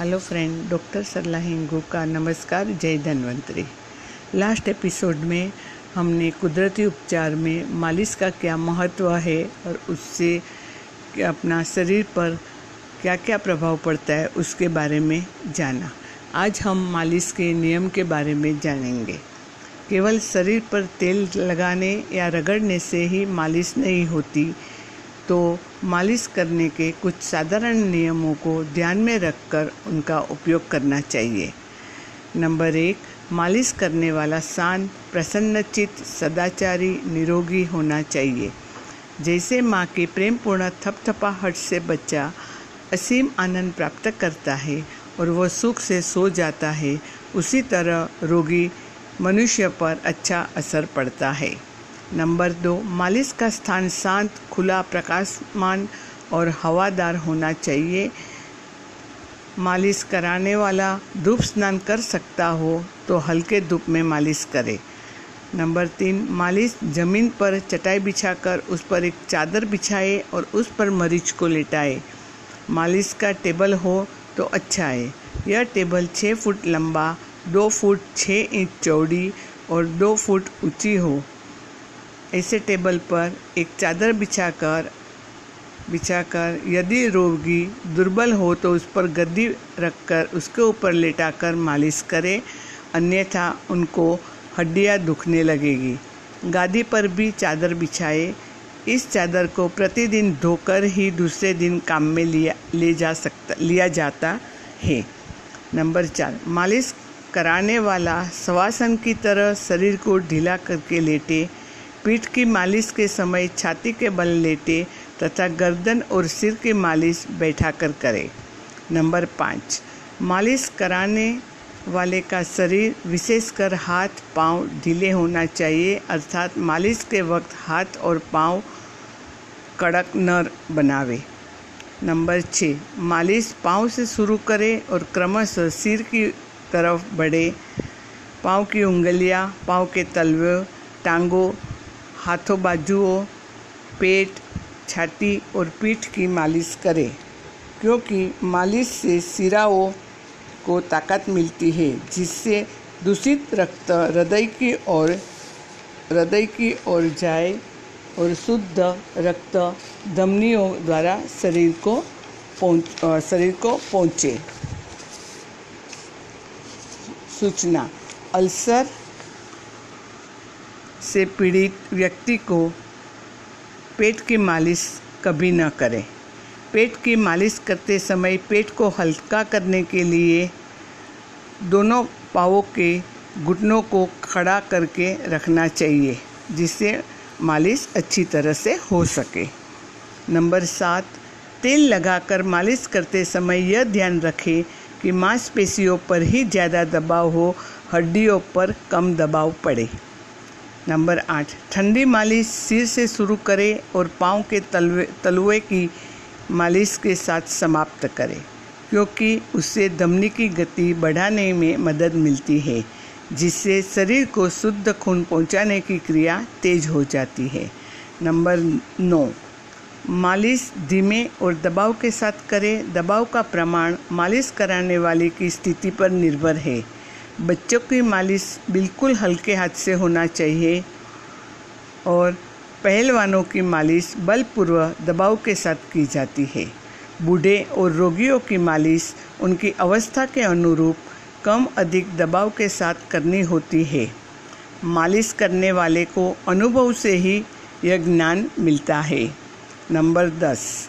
Hello friend doctor Sarla Hingu का नमस्कार जय धन्वंतरी लास्ट एपिसोड में हमने कुदरती उपचार में मालिश का क्या महत्व है और उससे अपना शरीर पर क्या क्या प्रभाव पड़ता है, उसके बारे में जाना। आज हम मालिश के नियम के बारे में जानेंगे। केवल शरीर पर तेल लगाने या रगड़ने से ही मालिश नहीं होती तो मालिश करने के कुछ साधारण नियमों को ध्यान में रखकर उनका उपयोग करना चाहिए। नंबर एक, मालिश करने वाला शांत प्रसन्नचित सदाचारी, निरोगी होना चाहिए। जैसे माँ के प्रेमपूर्ण थपथपाहट से बच्चा असीम आनंद प्राप्त करता है और वह सुख से सो जाता है, उसी तरह रोगी मनुष्य पर अच्छा असर पड़ता है। नंबर दो, मालिश का स्थान शांत, खुला, प्रकाशमान और हवादार होना चाहिए। मालिश कराने वाला धूप स्नान कर सकता हो तो हल्के धूप में मालिश करे। नंबर तीन, मालिश ज़मीन पर चटाई बिछाकर उस पर एक चादर बिछाए और उस पर मरीज़ को लेटाए। मालिश का टेबल हो तो अच्छा है। यह टेबल छः फुट लंबा, दो फुट छः इंच चौड़ी और दो फुट ऊँची हो। ऐसे टेबल पर एक चादर बिछाकर बिछाकर यदि रोगी दुर्बल हो तो उस पर गद्दी रखकर उसके ऊपर लेटाकर मालिश करें, अन्यथा उनको हड्डियाँ दुखने लगेगी। गादी पर भी चादर बिछाए, इस चादर को प्रतिदिन धोकर ही दूसरे दिन काम में लिया, ले जा सकता, लिया जाता है। नंबर चार, मालिश कराने वाला, शवासन की तरह शरीर को ढीला करके लेटे पीठ की मालिश के समय छाती के बल लेटे तथा गर्दन और सिर की मालिश बैठाकर करें। नंबर पाँच, मालिश कराने वाले का शरीर विशेषकर हाथ, पाँव ढीले होना चाहिए, अर्थात मालिश के वक्त हाथ और पाँव कड़क न बनावे। नंबर छः मालिश पाँव से शुरू करें और क्रमशः सिर की तरफ़ बढ़े। पाँव की उंगलियाँ, पाँव के तलवे, टांगों हाथों बाजुओं, पेट, छाती और पीठ की मालिश करें, क्योंकि मालिश से सिराओं को ताकत मिलती है, जिससे दूषित रक्त हृदय की ओर, हृदय की ओर जाए और शुद्ध रक्त धमनियों द्वारा शरीर को पहुँच शरीर को पहुँचे। सूचना, अल्सर से पीड़ित व्यक्ति को पेट की मालिश कभी न करें। पेट की मालिश करते समय पेट को हल्का करने के लिए दोनों पावों के घुटनों को खड़ा करके रखना चाहिए, जिससे मालिश अच्छी तरह से हो सके। नंबर सात, तेल लगाकर मालिश करते समय यह ध्यान रखें कि मांसपेशियों पर ही ज़्यादा दबाव हो, हड्डियों पर कम दबाव पड़े। नंबर आठ, ठंडी मालिश सिर से शुरू करें और पाँव के तलवे तलवे की मालिश के साथ समाप्त करें, क्योंकि उससे धमनी की गति बढ़ाने में मदद मिलती है, जिससे शरीर को शुद्ध खून पहुँचाने की क्रिया तेज हो जाती है। नंबर नौ, मालिश धीमे और दबाव के साथ करें। दबाव का प्रमाण मालिश कराने वाले की स्थिति पर निर्भर है। बच्चों की मालिश बिल्कुल हल्के हाथ से होना चाहिए और पहलवानों की मालिश बलपूर्वक दबाव के साथ की जाती है। बूढ़े और रोगियों की मालिश उनकी अवस्था के अनुरूप कम अधिक दबाव के साथ करनी होती है। मालिश करने वाले को अनुभव से ही यह ज्ञान मिलता है। नंबर दस,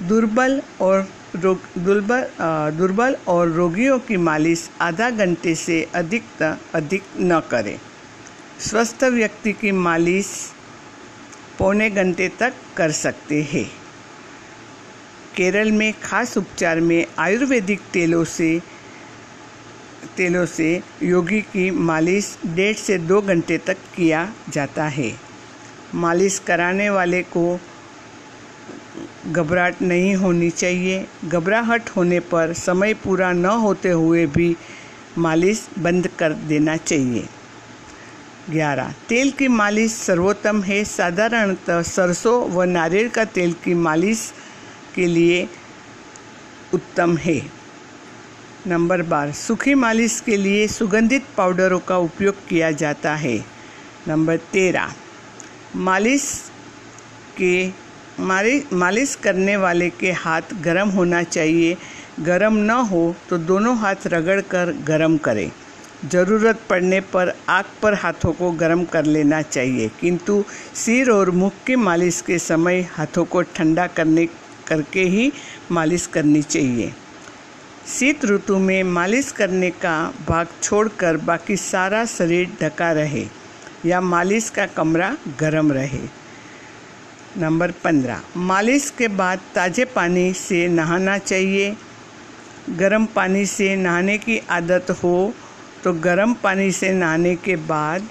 दुर्बल और रोग दुर्बल दुर्बल और रोगियों की मालिश आधा घंटे से अधिक अधिक न करें। स्वस्थ व्यक्ति की मालिश पौने घंटे तक कर सकते हैं। केरल में खास उपचार में आयुर्वेदिक तेलों से तेलों से योगी की मालिश डेढ़ से दो घंटे तक किया जाता है। मालिश कराने वाले को घबराहट नहीं होनी चाहिए। घबराहट होने पर समय पूरा न होते हुए भी मालिश बंद कर देना चाहिए। ग्यारह, तेल की मालिश सर्वोत्तम है। साधारणतः सरसों व नारियल का तेल की मालिश के लिए उत्तम है। नंबर बार सूखी मालिश के लिए सुगंधित पाउडरों का उपयोग किया जाता है। नंबर तेरह, मालिश के मालिश करने वाले के हाथ गर्म होना चाहिए। गर्म न हो तो दोनों हाथ रगड़ कर गर्म करें। ज़रूरत पड़ने पर आग पर हाथों को गर्म कर लेना चाहिए। किंतु सिर और मुख की मालिश के समय हाथों को ठंडा करने, करके ही मालिश करनी चाहिए। शीत ऋतु में मालिश करने का भाग छोड़कर बाकी सारा शरीर ढका रहे या मालिश का कमरा गर्म रहे। नंबर पंद्रह। मालिश के बाद ताज़े पानी से नहाना चाहिए। गर्म पानी से नहाने की आदत हो तो गर्म पानी से नहाने के बाद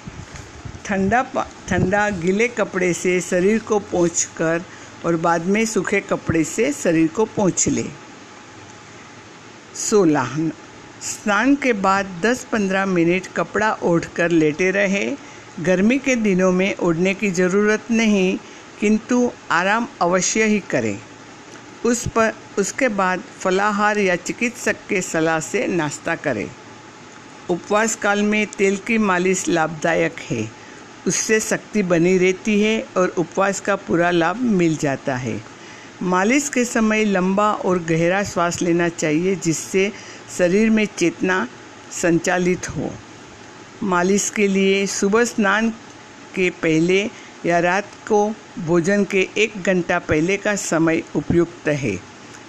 ठंडा ठंडा गीले कपड़े से शरीर को पोंछकर और बाद में सूखे कपड़े से शरीर को पोंछ ले। सोलह। स्नान के बाद 10-15 मिनट कपड़ा ओढ़कर लेटे रहे। गर्मी के दिनों में ओढ़ने की ज़रूरत नहीं। किंतु आराम अवश्य ही करें। उस पर, उसके बाद फलाहार या चिकित्सक के सलाह से नाश्ता करें। उपवास काल में तेल की मालिश लाभदायक है। उससे शक्ति बनी रहती है और उपवास का पूरा लाभ मिल जाता है। मालिश के समय लंबा और गहरा श्वास लेना चाहिए, जिससे शरीर में चेतना संचालित हो। मालिश के लिए सुबह स्नान के पहले या रात को भोजन के एक घंटा पहले का समय उपयुक्त है।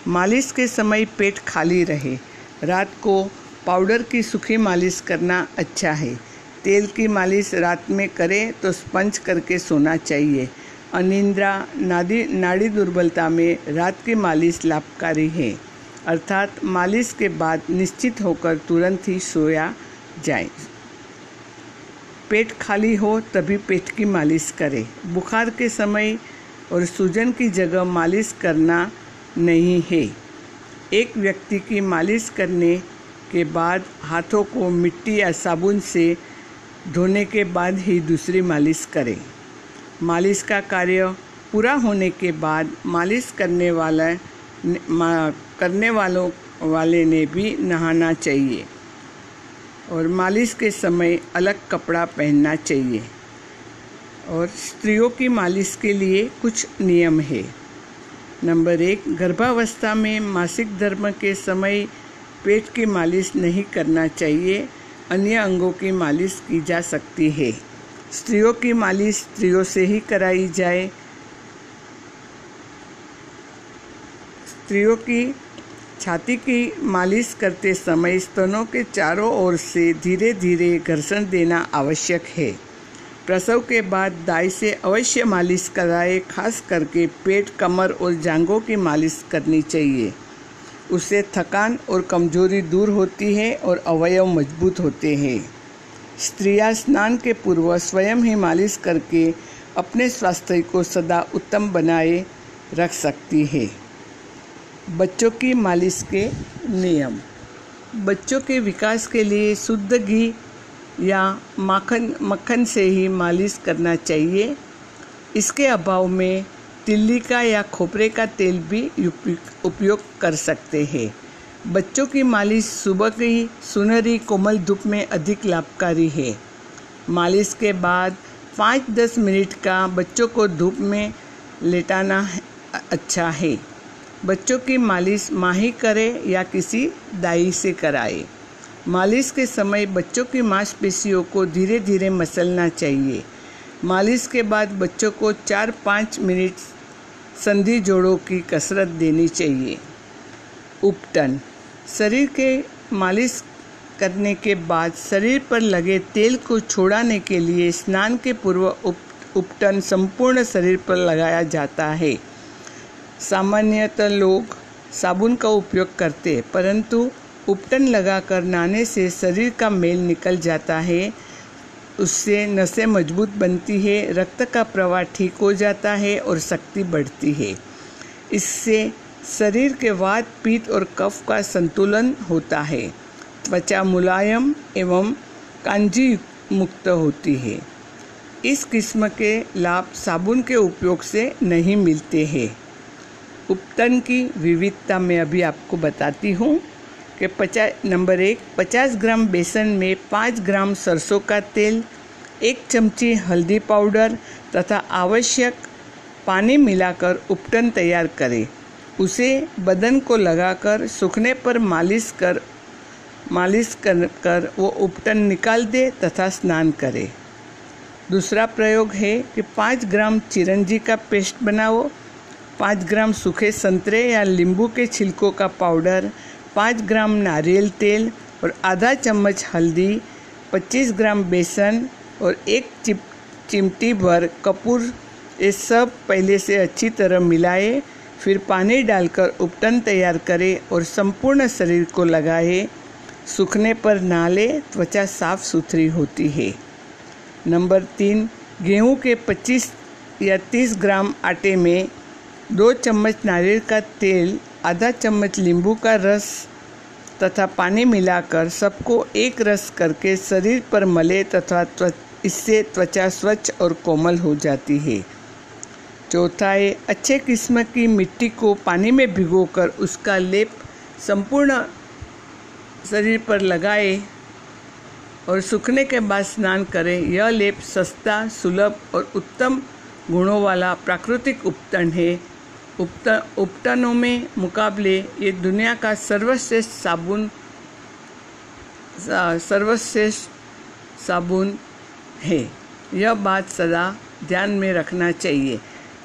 मालिश के समय पेट खाली रहे। रात को पाउडर की सूखी मालिश करना अच्छा है। तेल की मालिश रात में करें तो स्पंज करके सोना चाहिए। अनिंद्रा नादी नाड़ी दुर्बलता में रात की मालिश लाभकारी है। अर्थात मालिश के बाद निश्चित होकर तुरंत ही सोया जाए। पेट खाली हो तभी पेट की मालिश करें। बुखार के समय और सूजन की जगह मालिश करना नहीं है। एक व्यक्ति की मालिश करने के बाद हाथों को मिट्टी या साबुन से धोने के बाद ही दूसरी मालिश करें। मालिश का कार्य पूरा होने के बाद मालिश करने वाला करने वालों, वाले ने भी नहाना चाहिए। और मालिश के समय अलग कपड़ा पहनना चाहिए। और स्त्रियों की मालिश के लिए कुछ नियम है। नंबर एक, गर्भावस्था में मासिक धर्म के समय पेट की मालिश नहीं करना चाहिए, अन्य अंगों की मालिश की जा सकती है। स्त्रियों की मालिश स्त्रियों से ही कराई जाए। स्त्रियों की छाती की मालिश करते समय स्तनों के चारों ओर से धीरे धीरे घर्षण देना आवश्यक है। प्रसव के बाद दाई से अवश्य मालिश कराए, खास करके पेट, कमर और जांघों की मालिश करनी चाहिए। उससे थकान और कमज़ोरी दूर होती है और अवयव मज़बूत होते हैं। स्त्रियाँ स्नान के पूर्व स्वयं ही मालिश करके अपने स्वास्थ्य को सदा उत्तम बनाए रख सकती है। बच्चों की मालिश के नियम। बच्चों के विकास के लिए शुद्ध घी या माखन, मक्खन से ही मालिश करना चाहिए। इसके अभाव में तिल्ली का या खोपरे का तेल भी उपयोग कर सकते हैं। बच्चों की मालिश सुबह की सुनहरी कोमल धूप में अधिक लाभकारी है। मालिश के बाद पाँच दस मिनट का बच्चों को धूप में लेटाना अच्छा है। बच्चों की मालिश माही करे या किसी दाई से कराए। मालिश के समय बच्चों की मांसपेशियों को धीरे धीरे मसलना चाहिए। मालिश के बाद बच्चों को चार पाँच मिनट संधि जोड़ों की कसरत देनी चाहिए। उपटन। शरीर के मालिश करने के बाद शरीर पर लगे तेल को छोड़ाने के लिए स्नान के पूर्व उप, उपटन संपूर्ण शरीर पर लगाया जाता है। सामान्यतः लोग साबुन का उपयोग करते हैं परंतु उपटन लगाकर नहाने से शरीर का मेल निकल जाता है। उससे नसें मज़बूत बनती है, रक्त का प्रवाह ठीक हो जाता है और शक्ति बढ़ती है। इससे शरीर के वात, पीत और कफ का संतुलन होता है। त्वचा मुलायम एवं कांजी मुक्त होती है। इस किस्म के लाभ साबुन के उपयोग से नहीं मिलते हैं। उपतन की विविधता मैं अभी आपको बताती हूँ कि पचास नंबर एक, पचास ग्राम बेसन में पाँच ग्राम सरसों का तेल, एक चमची हल्दी पाउडर तथा आवश्यक पानी मिलाकर उपटन तैयार करें। उसे बदन को लगाकर सूखने पर मालिश कर मालिश कर कर वो उपटन निकाल दे तथा स्नान करे। दूसरा प्रयोग है कि पाँच ग्राम चिरंजी का पेस्ट बनाओ। पाँच ग्राम सूखे संतरे या नींबू के छिलकों का पाउडर, पाँच ग्राम नारियल तेल और आधा चम्मच हल्दी, पच्चीस ग्राम बेसन और एक चिप, चिमटी भर कपूर, ये सब पहले से अच्छी तरह मिलाए, फिर पानी डालकर उपटन तैयार करें और संपूर्ण शरीर को लगाए। सूखने पर नाले त्वचा साफ़ सुथरी होती है। नंबर तीन, गेहूँ के 25 या 30 ग्राम आटे में दो चम्मच नारियल का तेल, आधा चम्मच नींबू का रस तथा पानी मिलाकर सबको एक रस करके शरीर पर मले तथा इससे त्वचा स्वच्छ और कोमल हो जाती है। चौथा है अच्छे किस्म की मिट्टी को पानी में भिगोकर उसका लेप संपूर्ण शरीर पर लगाए और सूखने के बाद स्नान करें। यह लेप सस्ता, सुलभ और उत्तम गुणों वाला प्राकृतिक उपटन है। उपटनों में मुकाबले ये दुनिया का सर्वश्रेष्ठ साबुन सर्वश्रेष्ठ साबुन है। यह बात सदा ध्यान में रखना चाहिए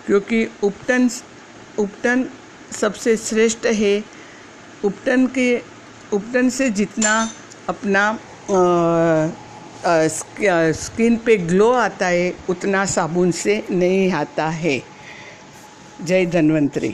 क्योंकि उपटन उपटन सबसे श्रेष्ठ है। उपटन के उपटन से जितना अपना आ, आ, स्किन पे ग्लो आता है उतना साबुन से नहीं आता है। जय धन्वंतरी।